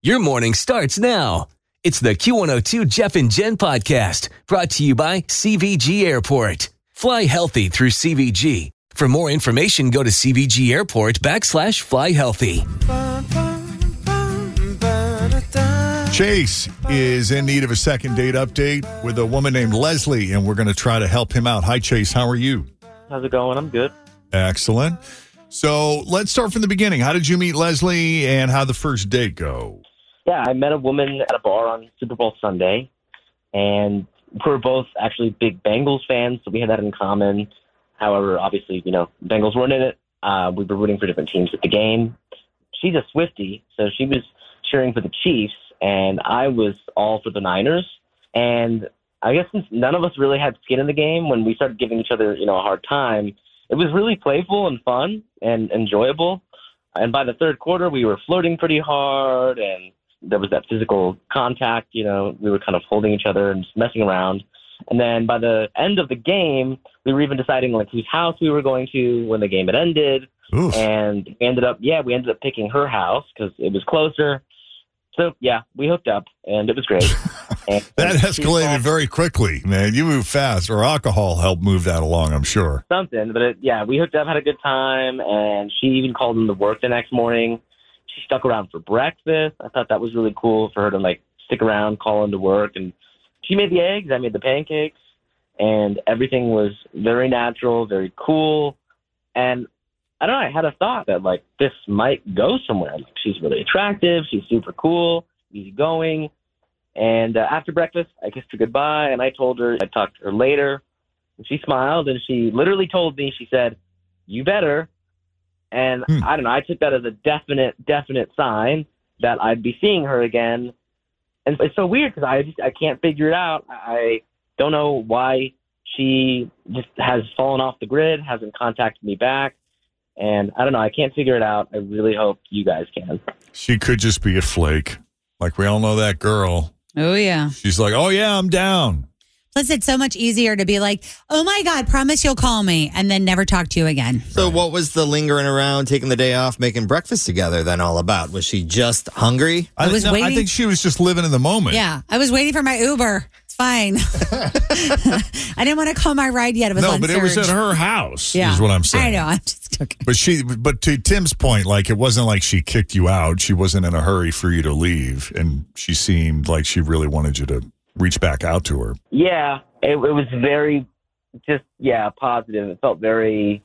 Your morning starts now. It's the Q102 Jeff and Jen podcast brought to you by CVG Airport. Fly healthy through CVG. For more information, go to CVG Airport backslash fly healthy. Chase is in need of a second date update with a woman named Leslie, and we're going to try to help him out. Hi, Chase. How are you? How's it going? I'm good. Excellent. So let's start from the beginning. How did you meet Leslie, and how the first date go? Yeah, I met a woman at a bar on Super Bowl Sunday, and we're both actually big Bengals fans, so we had that in common. However, obviously, you know, Bengals weren't in it. Uh, we were rooting for different teams at the game. She's a Swifty, so she was cheering for the Chiefs, and I was all for the Niners. And I guess since none of us really had skin in the game, when we started giving each other, you know, a hard time, it was really playful and fun and enjoyable. And by the third quarter, we were flirting pretty hard, and there was that physical contact. You know, we were kind of holding each other and just messing around. And then by the end of the game, we were even deciding like whose house we were going to when the game had ended. Oof. And we ended up, yeah, we ended up picking her house because it was closer. So yeah, we hooked up and it was great. And That she escalated very quickly, man. You move fast, or alcohol helped move that along, I'm sure. something, but it, yeah, we hooked up, had a good time, and she even called in to work the next morning. She stuck around for breakfast. I thought that was really cool for her to like stick around, call into work, and she made the eggs. I made the pancakes, and everything was very natural, very cool, and I don't know. I had a thought that like this might go somewhere. Like she's really attractive. She's super cool, easygoing. And uh, after breakfast, I kissed her goodbye, and I told her I'd talk to her later. And she smiled, and she literally told me, she said, "You better." And Hmm. I don't know. I took that as a definite, definite sign that I'd be seeing her again. And it's so weird because I just I can't figure it out. I don't know why she just has fallen off the grid, hasn't contacted me back, and I don't know. I can't figure it out. I really hope you guys can. She could just be a flake. Like we all know that girl. Oh, yeah. She's like, oh, yeah, I'm down. Plus, it's so much easier to be like, oh my God, promise you'll call me and then never talk to you again. So, what was the lingering around, taking the day off, making breakfast together then all about? Was she just hungry? I was no, I think she was just living in the moment. Yeah. I was waiting for my Uber. It's fine. I didn't want to call my ride yet. It was No, on but it was at her house, Yeah. is what I'm saying. I know. I'm just okay. But she, but to Tim's point, like it wasn't like she kicked you out. She wasn't in a hurry for you to leave, and she seemed like she really wanted you to reach back out to her. Yeah, it, it was very, just yeah, positive. It felt very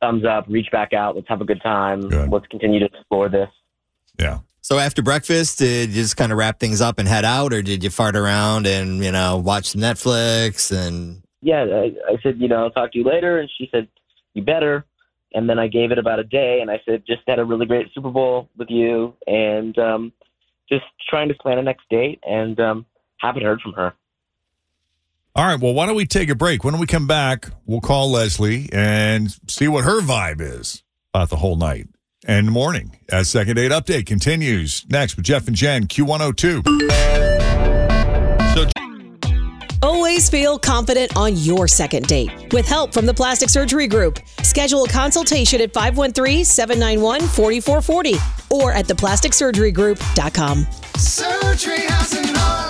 thumbs up. Reach back out. Let's have a good time. Good. Let's continue to explore this. Yeah. So, after breakfast, did you just kind of wrap things up and head out, or did you fart around and, you know, watch some Netflix and. Yeah, I, I said, you know, I'll talk to you later, and she said, you better. And then I gave it about a day, and I said, just had a really great Super Bowl with you, and um, just trying to plan a next date, and um, haven't heard from her. All right. Well, why don't we take a break? When we come back, we'll call Leslie and see what her vibe is about the whole night and morning. As second date update continues next with Jeff and Jen, Q102. So Always feel confident on your second date. With help from the Plastic Surgery Group, schedule a consultation at 513 791 4440 or at theplasticsurgerygroup.com. Surgery has an art.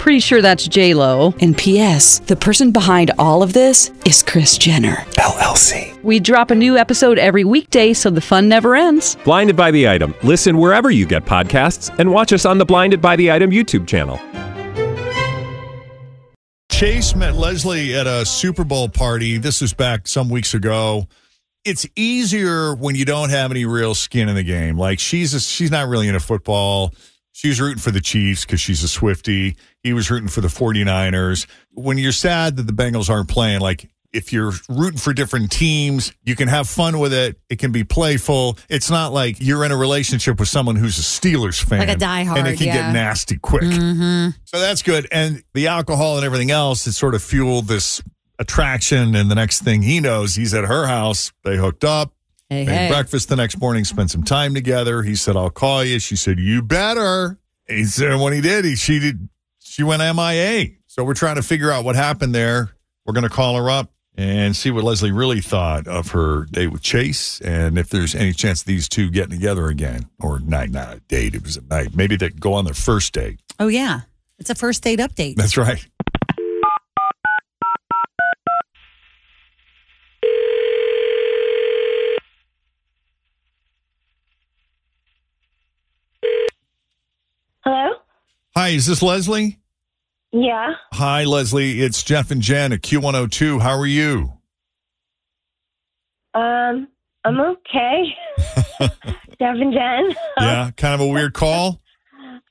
Pretty sure that's J Lo. And P.S. The person behind all of this is Kris Jenner LLC. We drop a new episode every weekday, so the fun never ends. Blinded by the item. Listen wherever you get podcasts, and watch us on the Blinded by the Item YouTube channel. Chase met Leslie at a Super Bowl party. This was back some weeks ago. It's easier when you don't have any real skin in the game. Like she's a, she's not really into football. She was rooting for the Chiefs because she's a Swifty. He was rooting for the 49ers. When you're sad that the Bengals aren't playing, like if you're rooting for different teams, you can have fun with it. It can be playful. It's not like you're in a relationship with someone who's a Steelers fan. Like a diehard, And it can yeah. get nasty quick. Mm-hmm. So that's good. And the alcohol and everything else, it sort of fueled this attraction. And the next thing he knows, he's at her house. They hooked up. Hey, hey. breakfast the next morning, spent some time together. He said, I'll call you. She said, You better. He said, when he did, he she did she went MIA. So we're trying to figure out what happened there. We're gonna call her up and see what Leslie really thought of her date with Chase and if there's any chance of these two getting together again. Or night, not a date, it was a night. Maybe they go on their first date. Oh, yeah. It's a first date update. That's right. Hi, is this Leslie? Yeah. Hi, Leslie. It's Jeff and Jen at Q102. How are you? Um, I'm okay. Jeff and Jen. Yeah, kind of a weird call.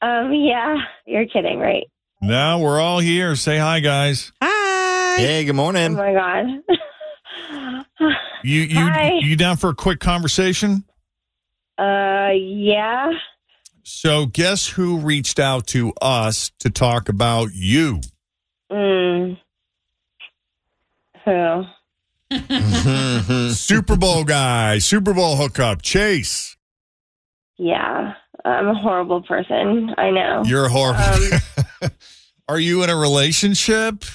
Um, yeah. You're kidding, right? No, we're all here. Say hi, guys. Hi. Hey, good morning. Oh my god. You you Hi. you down for a quick conversation? uh, yeah. So, guess who reached out to us to talk about you? Mm. Who? Super Bowl guy, Super Bowl hookup, Chase. Yeah. I'm a horrible person. I know. You're horrible. Um, Are you in a relationship?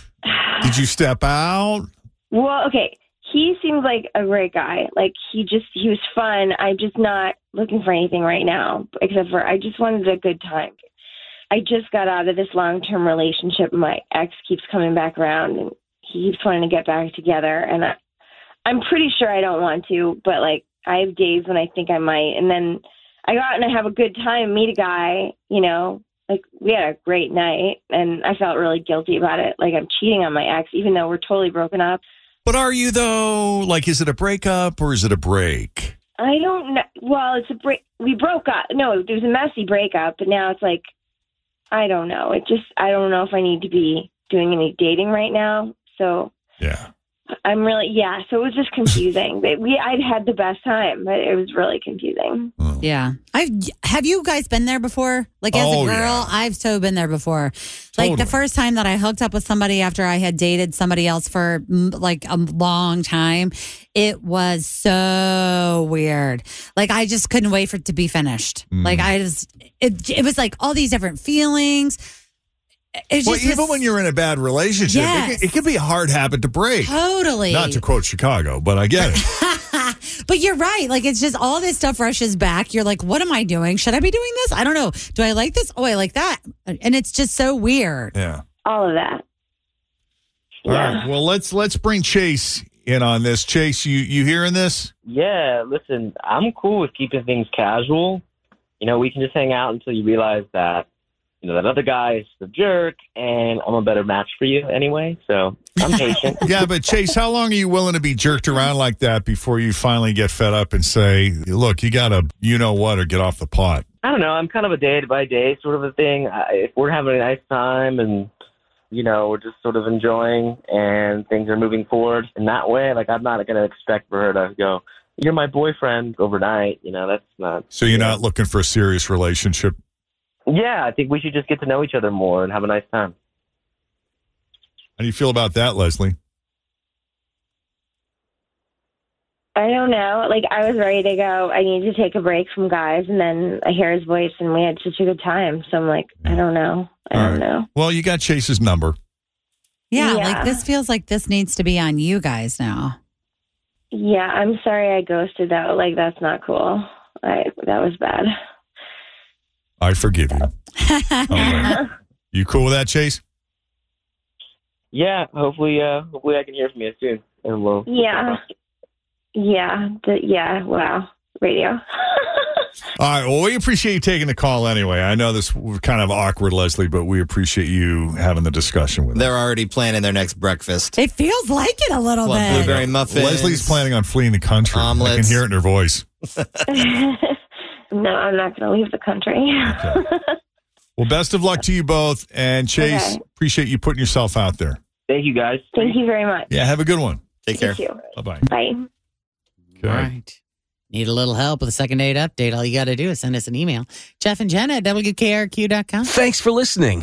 Did you step out? Well, okay. He seems like a great guy. Like he just he was fun. I'm just not looking for anything right now, except for I just wanted a good time. I just got out of this long term relationship. My ex keeps coming back around, and he keeps wanting to get back together. And I, I'm pretty sure I don't want to, but like I have days when I think I might, and then I go out and I have a good time, meet a guy, you know. Like we had a great night, and I felt really guilty about it. Like I'm cheating on my ex, even though we're totally broken up. But are you though? Like, is it a breakup or is it a break? I don't know. Well, it's a break. We broke up. No, it was a messy breakup, but now it's like, I don't know. It just, I don't know if I need to be doing any dating right now. So Yeah. I'm really, yeah. So it was just confusing. But we, I'd had the best time, but it was really confusing. Yeah. I've have you guys been there before? Like as Oh, a girl, yeah. I've so been there before. Like the first time that I hooked up with somebody after I had dated somebody else for like a long time, it was so weird. Like I just couldn't wait for it to be finished. Mm. Like I just it it was like all these different feelings. It Well, just even was when you're in a bad relationship, it, can, it can be a hard habit to break. totally Not to quote Chicago, but I get it. but you're right. Like it's just all this stuff rushes back. You're like, what am I doing? Should I be doing this? I don't know. Do I like this? Oh, I like that. And it's just so weird. yeah. All of that. All right. Well, let's let's bring Chase in on this. Chase, you you hearing this? Yeah, listen, I'm cool with keeping things casual. You know, we can just hang out until you realize that, you know, that other guy is the jerk and I'm a better match for you anyway. So I'm patient. Yeah, but Chase, how long are you willing to be jerked around like that before you finally get fed up and say, "Look, you got to, you know what, or get off the pot." I don't know. I'm kind of a day by day sort of a thing. I, if we're having a nice time and you know we're just sort of enjoying and things are moving forward in that way, like I'm not going to expect for her to go, "You're my boyfriend" overnight. You know, that's not. So you're not looking for a serious relationship. Yeah, I think we should just get to know each other more and have a nice time. How do you feel about that, Leslie? I don't know. Like I was ready to go. I need to take a break from guys, and then I hear his voice, and we had such a good time. So I'm like, I don't know. I All don't right. know. Well, you got Chase's number. Yeah, Yeah. like this feels like this needs to be on you guys now. Yeah, I'm sorry I ghosted that. Like that's not cool. I that was bad. I forgive you. All right. You cool with that, Chase? Yeah, hopefully, uh, hopefully I can hear from you soon, and we'll. Yeah, yeah, the, yeah. Wow, radio. All right. Well, we appreciate you taking the call anyway. I know this was kind of awkward, Leslie, but we appreciate you having the discussion with us. They're already planning their next breakfast. It feels like it a little What, bit. blueberry muffins? Leslie's planning on fleeing the country. I can Omelets. hear it in her voice. no, I'm not going to leave the country. Well, best of luck to you both. And Chase, Okay. appreciate you putting yourself out there. Thank you, guys. Thank you very much. Yeah, have a good one. Take care. Thank you. Bye bye. Bye. Okay. All right. Need a little help with a second date update? All you got to do is send us an email. Jeff and Jenna at WKRQ.com. Thanks for listening